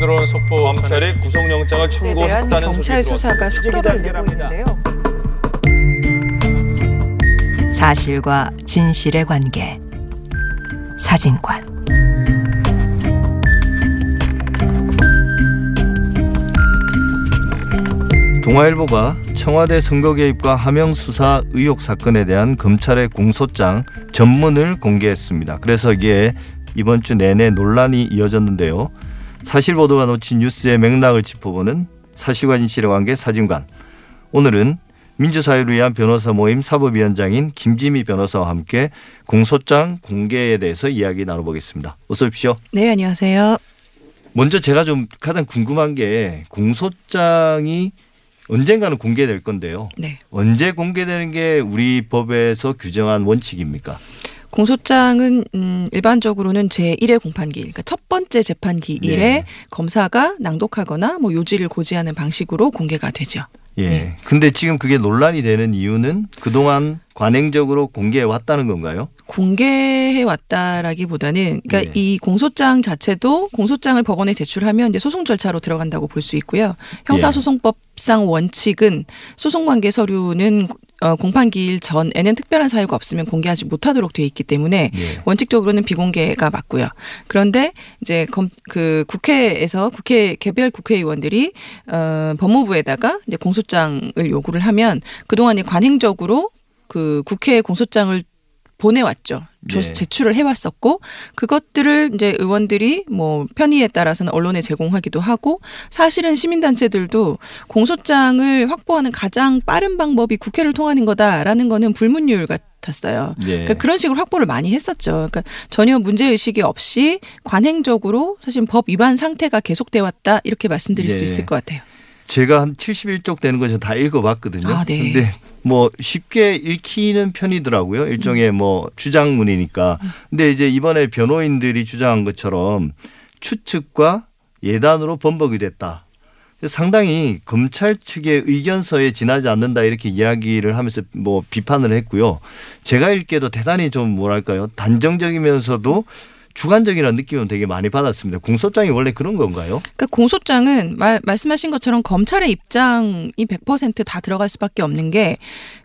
들어온 속보 검찰이 구속영장을 네, 청구했다는 경찰 들어왔습니다. 수사가 속도를 내고 있는데요. 사실과 진실의 관계 사진관 동아일보가 청와대 선거 개입과 하명 수사 의혹 사건에 대한 검찰의 공소장 전문을 공개했습니다. 그래서 이게 이번 주 내내 논란이 이어졌는데요. 사실 보도가 놓친 뉴스의 맥락을 짚어보는 사실과 진실의 관계 사진관. 오늘은 민주사회를 위한 변호사 모임 사법위원장인 김지미 변호사와 함께 공소장 공개에 대해서 이야기 나눠보겠습니다. 어서 오십시오. 네 안녕하세요 먼저 제가 좀 가장 궁금한 게 공소장이 언젠가는 공개될 건데요. 네 언제 공개되는 게 우리 법에서 규정한 원칙입니까? 공소장은 음, 일반적으로는 제1회 공판기일, 그러니까 첫 번째 재판기일에 네. 검사가 낭독하거나 뭐 요지를 고지하는 방식으로 공개가 되죠. 예. 네. 근데 지금 그게 논란이 되는 이유는 그동안 관행적으로 공개해 왔다는 건가요? 공개해 왔다라기보다는 그러니까 네. 이 공소장 자체도 공소장을 법원에 제출하면 이제 소송 절차로 들어간다고 볼 수 있고요. 형사소송법상 원칙은 소송 관계 서류는 어, 공판기일 전에는 특별한 사유가 없으면 공개하지 못하도록 돼 있기 때문에 예. 원칙적으로는 비공개가 맞고요. 그런데 이제 검, 그 국회에서 국회 개별 국회의원들이 어, 법무부에다가 이제 공소장을 요구를 하면 그동안 이 관행적으로 그 국회에 공소장을 보내왔죠. 조- 네. 제출을 해왔었고 그것들을 이제 의원들이 뭐 편의에 따라서는 언론에 제공하기도 하고 사실은 시민단체들도 공소장을 확보하는 가장 빠른 방법이 국회를 통하는 거다라는 거는 불문율 같았어요. 예. 그러니까 그런 식으로 확보를 많이 했었죠. 그러니까 전혀 문제 의식이 없이 관행적으로 사실 법 위반 상태가 계속돼 왔다 이렇게 말씀드릴 수 네. 있을 것 같아요. 제가 한 71쪽 되는 거저다 읽어봤거든요. 아, 네. 근데 뭐 쉽게 읽히는 편이더라고요. 일종의 뭐 주장문이니까. 근데 이제 이번에 변호인들이 주장한 것처럼 추측과 예단으로 번복이 됐다. 상당히 검찰 측의 의견서에 지나지 않는다 이렇게 이야기를 하면서 뭐 비판을 했고요. 제가 읽기에도 대단히 좀 뭐랄까요 단정적이면서도 주관적이라는 느낌은 되게 많이 받았습니다. 공소장이 원래 그런 건가요? 그러니까 공소장은 말, 말씀하신 것처럼 검찰의 입장이 100%다 들어갈 수밖에 없는 게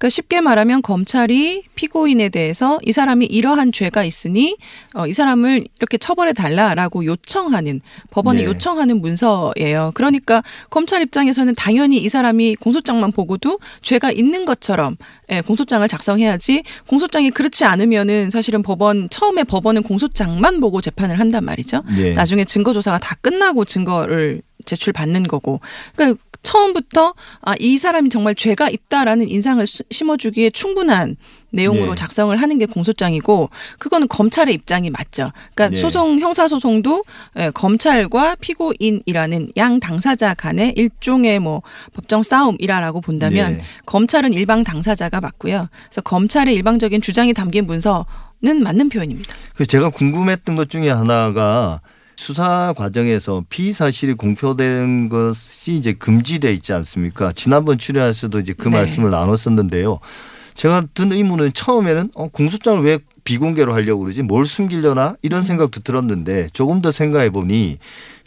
그러니까 쉽게 말하면 검찰이 피고인에 대해서 이 사람이 이러한 죄가 있으니 어, 이 사람을 이렇게 처벌해 달라라고 요청하는 법원에 네. 요청하는 문서예요. 그러니까 검찰 입장에서는 당연히 이 사람이 공소장만 보고도 죄가 있는 것처럼 예, 공소장을 작성해야지 공소장이 그렇지 않으면은 사실은 법원 처음에 법원은 공소장만 보고 재판을 한단 말이죠. 예. 나중에 증거 조사가 다 끝나고 증거를 제출받는 거고. 그러니까 처음부터 아, 이 사람이 정말 죄가 있다라는 인상을 수- 심어주기에 충분한 내용으로 네. 작성을 하는 게 공소장이고 그거는 검찰의 입장이 맞죠. 그러니까 네. 소송 형사 소송도 예, 검찰과 피고인이라는 양 당사자 간의 일종의 뭐 법정 싸움이라라고 본다면 네. 검찰은 일방 당사자가 맞고요. 그래서 검찰의 일방적인 주장이 담긴 문서 는 맞는 표현입니다. 그 제가 궁금했던 것 중에 하나가 수사 과정에서 피의 사실이 공표된 것이 이제 금지돼 있지 않습니까? 지난번 출연에서도 이제 그 네. 말씀을 나눴었는데요. 제가 든 의문은 처음에는 어, 공소장을 왜 비공개로 하려고 그러지? 뭘 숨기려나? 이런 생각도 들었는데 조금 더 생각해 보니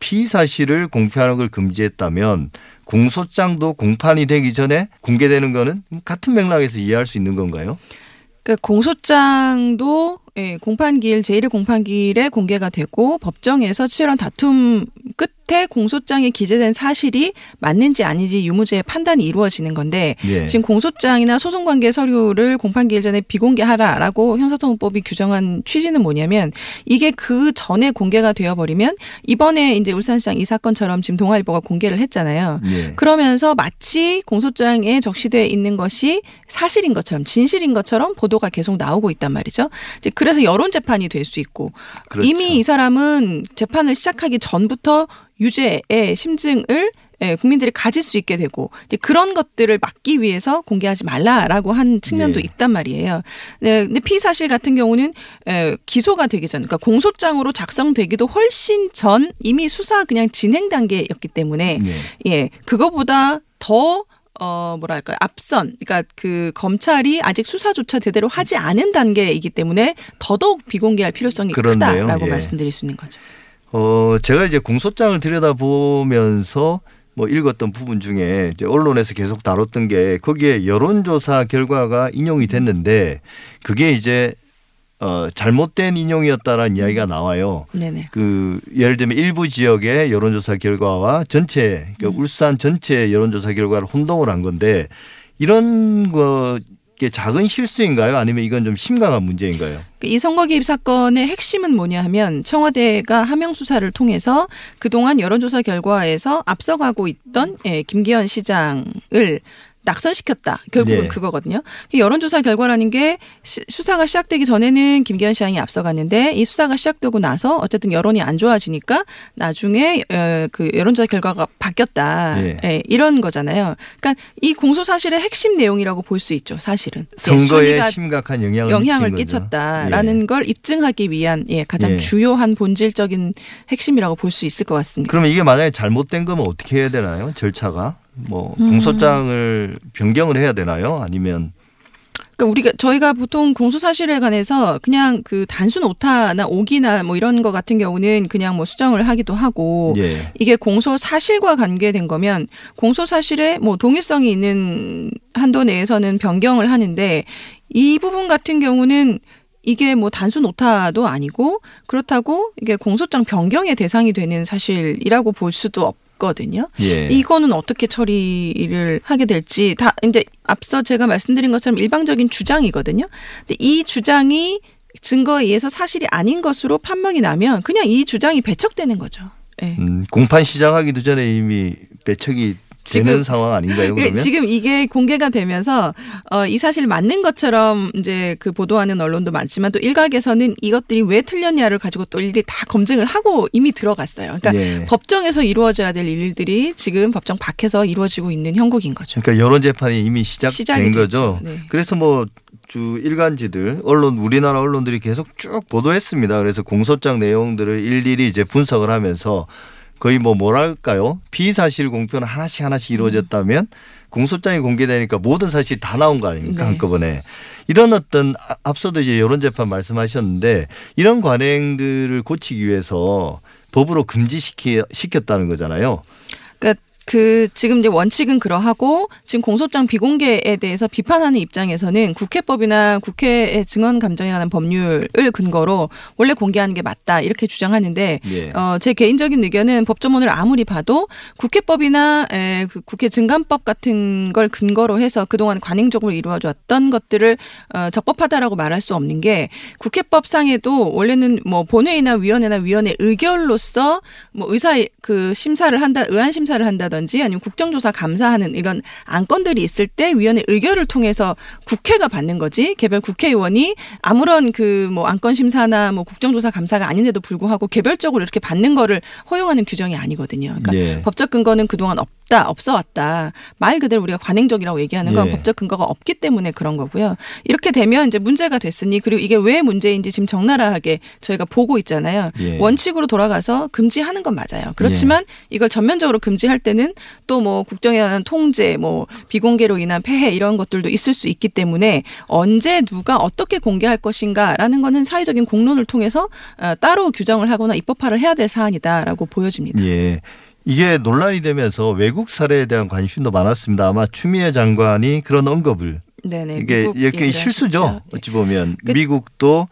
피의 사실을 공표하는 걸 금지했다면 공소장도 공판이 되기 전에 공개되는 거는 같은 맥락에서 이해할 수 있는 건가요? 그러니까 공소장도 예, 공판기일 제1회 공판기일에 공개가 되고 법정에서 치열한 다툼 끝 에 공소장에 기재된 사실이 맞는지 아닌지 유무죄의 판단이 이루어지는 건데 예. 지금 공소장이나 소송 관계 서류를 공판 기일 전에 비공개하라라고 형사소송법이 규정한 취지는 뭐냐면 이게 그 전에 공개가 되어버리면 이번에 이제 울산시장 이 사건처럼 지금 동아일보가 공개를 했잖아요. 예. 그러면서 마치 공소장에 적시돼 있는 것이 사실인 것처럼 진실인 것처럼 보도가 계속 나오고 있단 말이죠. 그래서 여론 재판이 될 수 있고 그렇죠. 이미 이 사람은 재판을 시작하기 전부터 유죄의 심증을 예, 국민들이 가질 수 있게 되고 이제 그런 것들을 막기 위해서 공개하지 말라라고 한 측면도 예. 있단 말이에요. 네, 근데 피의 사실 같은 경우는 에, 기소가 되기 전, 그러니까 공소장으로 작성되기도 훨씬 전 이미 수사 그냥 진행 단계였기 때문에 예. 예, 그거보다 더 어, 뭐랄까요. 앞선, 그러니까 그 검찰이 아직 수사조차 제대로 하지 않은 단계이기 때문에 더더욱 비공개할 필요성이 그렇네요. 크다라고 예. 말씀드릴 수 있는 거죠. 어, 제가 이제 공소장을 들여다보면서 뭐 읽었던 부분 중에 이제 언론에서 계속 다뤘던 게 거기에 여론조사 결과가 인용이 됐는데 그게 이제 어, 잘못된 인용이었다라는 이야기가 나와요. 네네. 그 예를 들면 일부 지역의 여론조사 결과와 전체 그러니까 음. 울산 전체 여론조사 결과를 혼동을 한 건데 이런 거 게 작은 실수인가요? 아니면 이건 좀 심각한 문제인가요? 이 선거 개입 사건의 핵심은 뭐냐 하면 청와대가 하명 수사를 통해서 그동안 여론조사 결과에서 앞서가고 있던 예, 김기현 시장을 낙선시켰다. 결국은 네. 그거거든요. 그 여론조사 결과라는 게 시- 수사가 시작되기 전에는 김기현 시장이 앞서갔는데 이 수사가 시작되고 나서 어쨌든 여론이 안 좋아지니까 나중에 어, 그 여론조사 결과가 바뀌었다. 네. 예, 이런 거잖아요. 그러니까 이 공소 사실의 핵심 내용이라고 볼 수 있죠. 사실은 예, 선거에 심각한 영향을, 영향을. 끼쳤다라는 걸 입증하기 위한 예, 가장 예. 주요한 본질적인 핵심이라고 볼 수 있을 것 같습니다. 그러면 이게 만약에 잘못된 거면 어떻게 해야 되나요? 절차가 뭐 음. 공소장을 변경을 해야 되나요? 아니면 그러니까 우리가 저희가 보통 공소 사실에 관해서 그냥 그 단순 오타나 오기나 뭐 이런 거 같은 경우는 그냥 뭐 수정을 하기도 하고 예. 이게 공소 사실과 관계된 거면 공소 사실에 뭐 동일성이 있는 한도 내에서는 변경을 하는데 이 부분 같은 경우는 이게 뭐 단순 오타도 아니고 그렇다고 이게 공소장 변경의 대상이 되는 사실이라고 볼 수도 없 거든요. 예. 이거는 어떻게 처리를 하게 될지 다 이제 앞서 제가 말씀드린 것처럼 일방적인 주장이거든요. 근데 이 주장이 증거에 의해서 사실이 아닌 것으로 판명이 나면 그냥 이 주장이 배척되는 거죠. 예. 음, 공판 시작하기도 전에 이미 배척이 지금- 상황 아닌가요? 그 그러면 지금 이게 공개가 되면서 어, 이 사실 맞는 것처럼 이제 그 보도하는 언론도 많지만 또 일각에서는 이것들이 왜 틀렸냐를 가지고 또 일일이 다 검증을 하고 이미 들어갔어요. 그러니까 예. 법정에서 이루어져야 될 일들이 지금 법정 밖에서 이루어지고 있는 형국인 거죠. 그러니까 여론 재판이 이미 시작된 거죠. 네. 그래서 뭐주 일간지들 언론 우리나라 언론들이 계속 쭉 보도했습니다. 그래서 공소장 내용들을 일일이 이제 분석을 하면서 거의 뭐 뭐랄까요 피사실 공표는 하나씩 하나씩 이루어졌다면 공소장이 공개되니까 모든 사실이 다 나온 거 아닙니까 네. 한꺼번에 이런 어떤 아- 앞서도 이제 여론 재판 말씀하셨는데 이런 관행들을 고치기 위해서 법으로 금지시키 시켰다는 거잖아요. 그러니까 그 지금 이제 원칙은 그러하고 지금 공소장 비공개에 대해서 비판하는 입장에서는 국회법이나 국회의 증언 감정에 관한 법률을 근거로 원래 공개하는 게 맞다 이렇게 주장하는데 예. 어, 제 개인적인 의견은 법조문을 아무리 봐도 국회법이나 에, 그 국회 증감법 같은 걸 근거로 해서 그동안 관행적으로 이루어져 왔던 것들을 어, 적법하다라고 말할 수 없는 게 국회법상에도 원래는 뭐 본회의나 위원회나 위원회 의결로서 뭐 의사 그 심사를 한다 의안 심사를 한다든지 아니면 국정조사 감사하는 이런 안건들이 있을 때 위원회 의결을 통해서 국회가 받는 거지 개별 국회의원이 아무런 그 뭐 안건 심사나 뭐 국정조사 감사가 아닌데도 불구하고 개별적으로 이렇게 받는 거를 허용하는 규정이 아니거든요. 그러니까 예. 법적 근거는 그동안 없 다, 없어 왔다. 말 그대로 우리가 관행적이라고 얘기하는 건 예. 법적 근거가 없기 때문에 그런 거고요. 이렇게 되면 이제 문제가 됐으니 그리고 이게 왜 문제인지 지금 적나라하게 저희가 보고 있잖아요. 예. 원칙으로 돌아가서 금지하는 건 맞아요. 그렇지만 이걸 전면적으로 금지할 때는 또 뭐 국정에 관한 통제, 뭐 비공개로 인한 폐해 이런 것들도 있을 수 있기 때문에 언제 누가 어떻게 공개할 것인가라는 거는 사회적인 공론을 통해서 어, 따로 규정을 하거나 입법화를 해야 될 사안이다라고 보여집니다. 예. 이게 논란이 되면서 외국 사례에 대한 관심도 많았습니다. 아마 추미애 장관이 그런 언급을 네네. 이게 얘기를 실수죠. 예. 어찌 보면 그- 미국도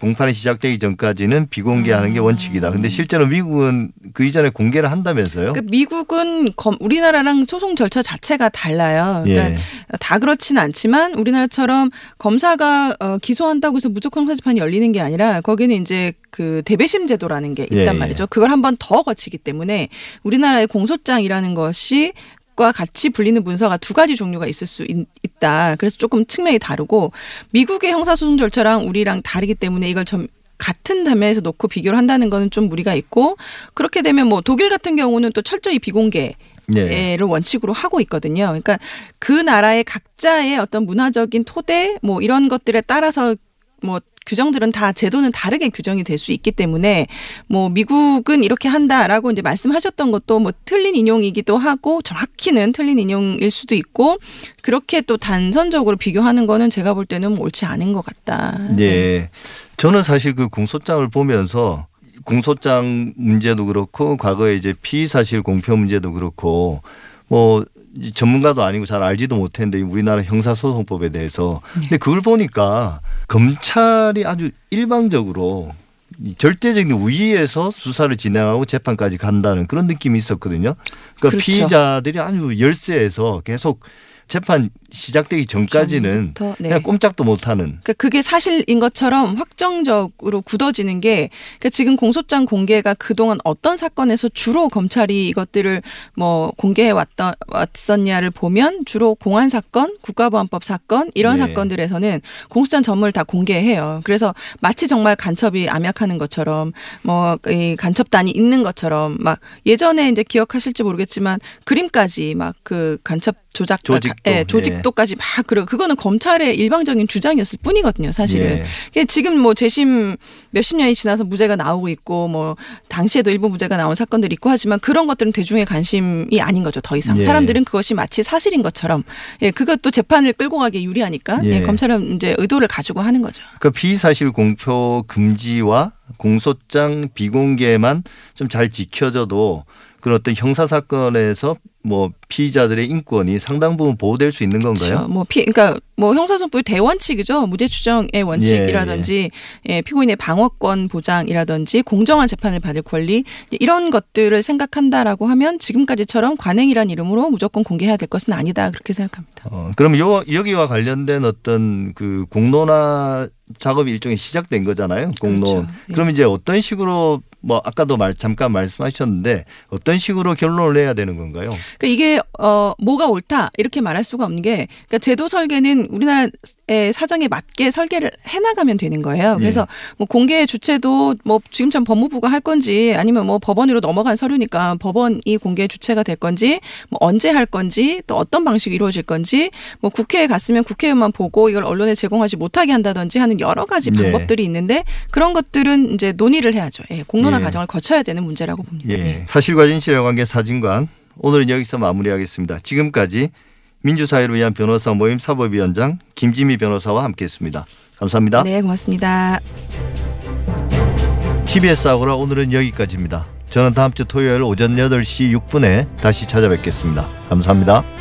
공판이 시작되기 전까지는 비공개하는 게 음. 원칙이다. 근데 실제로 미국은 그 이전에 공개를 한다면서요? 그 미국은 검, 우리나라랑 소송 절차 자체가 달라요. 그러니까 예. 다 그렇진 않지만 우리나라처럼 검사가 어, 기소한다고 해서 무조건 형사재판이 열리는 게 아니라 거기는 이제 그 대배심 제도라는 게 있단 예, 말이죠. 그걸 한 번 더 거치기 때문에 우리나라의 공소장이라는 것이 과 같이 불리는 문서가 두 가지 종류가 있을 수 있, 다 그래서 조금 측면이 다르고 미국의 형사소송 절차랑 우리랑 다르기 때문에 이걸 좀 같은 담에서 놓고 비교를 한다는 거는 좀 무리가 있고 그렇게 되면 뭐 독일 같은 경우는 또 철저히 비공개 예. 를 원칙으로 하고 있거든요. 그러니까 그 나라의 각자의 어떤 문화적인 토대 뭐 이런 것들에 따라서 뭐 규정들은 다 제도는 다르게 규정이 될 수 있기 때문에 뭐 미국은 이렇게 한다라고 이제 말씀하셨던 것도 뭐 틀린 인용이기도 하고 정확히는 틀린 인용일 수도 있고 그렇게 또 단선적으로 비교하는 거는 제가 볼 때는 옳지 않은 것 같다. 네. 예. 저는 사실 그 공소장을 보면서 공소장 문제도 그렇고 과거에 이제 피의 사실 공표 문제도 그렇고 뭐 전문가도 아니고 잘 알지도 못했는데 우리나라 형사소송법에 대해서 근데 그걸 보니까 검찰이 아주 일방적으로 이 절대적인 우위에서 수사를 진행하고 재판까지 간다는 그런 느낌이 있었거든요. 그러니까 그렇죠. 피의자들이 아주 열세에서 계속 재판 시작되기 전까지는 네. 그냥 꼼짝도 못하는 그러니까 그게 사실인 것처럼 확정적으로 굳어지는 게 그러니까 지금 공소장 공개가 그동안 어떤 사건에서 주로 검찰이 이것들을 뭐 공개해 왔던 왔었냐를 보면 주로 공안 사건, 국가보안법 사건 이런 네. 사건들에서는 공소장 전문을 다 공개해요. 그래서 마치 정말 간첩이 암약하는 것처럼 뭐 이 간첩단이 있는 것처럼 막 예전에 이제 기억하실지 모르겠지만 그림까지 막 그 간첩 조작 조직도, 예, 조직 도까지 막 그러 그거는 검찰의 일방적인 주장이었을 뿐이거든요, 사실은. 예. 지금 뭐 재심 몇십 년이 지나서 무죄가 나오고 있고 뭐 당시에도 일부 무죄가 나온 사건들이 있고 하지만 그런 것들은 대중의 관심이 아닌 거죠 더 이상 예. 사람들은 그것이 마치 사실인 것처럼 예 그것도 재판을 끌고 가기 유리하니까 예. 예, 검찰은 이제 의도를 가지고 하는 거죠. 그 피의사실 공표 금지와 공소장 비공개만 좀 잘 지켜져도 그런 어떤 형사 사건에서 뭐 피의자들의 인권이 상당 부분 보호될 수 있는 건가요? 그렇죠. 뭐 피, 그러니까 뭐 형사소송법의 대원칙이죠. 무죄 추정의 원칙이라든지 예, 피고인의 방어권 보장이라든지 공정한 재판을 받을 권리 이런 것들을 생각한다라고 하면 지금까지처럼 관행이란 이름으로 무조건 공개해야 될 것은 아니다 그렇게 생각합니다. 어, 그럼 요, 여기와 관련된 어떤 그 공론화 작업이 일종의 시작된 거잖아요. 공론. 그렇죠. 예. 그럼 이제 어떤 식으로 뭐 아까도 말 잠깐 말씀하셨는데 어떤 식으로 결론을 내야 되는 건가요? 그러니까 이게 어 뭐가 옳다 이렇게 말할 수가 없는 게 그러니까 제도 설계는 우리나라의 사정에 맞게 설계를 해나가면 되는 거예요. 그래서 뭐 공개 주체도 뭐 지금처럼 법무부가 할 건지 아니면 뭐 법원으로 넘어간 서류니까 법원이 공개 주체가 될 건지 뭐 언제 할 건지 또 어떤 방식이 이루어질 건지 뭐 국회에 갔으면 국회의원만 보고 이걸 언론에 제공하지 못하게 한다든지 하는 여러 가지 네. 방법들이 있는데 그런 것들은 이제 논의를 해야죠. 예, 공론 화 예. 과정을 거쳐야 되는 문제라고 봅니다. 예. 예. 사실과 진실의 관계 사진관 오늘은 여기서 마무리하겠습니다. 지금까지 민주사회를 위한 변호사 모임 사법위원장 김지미 변호사와 함께했습니다. 감사합니다. 네, 고맙습니다. TBS 아고라 오늘은 여기까지입니다. 저는 다음 주 토요일 오전 8시 6분에 다시 찾아뵙겠습니다. 감사합니다.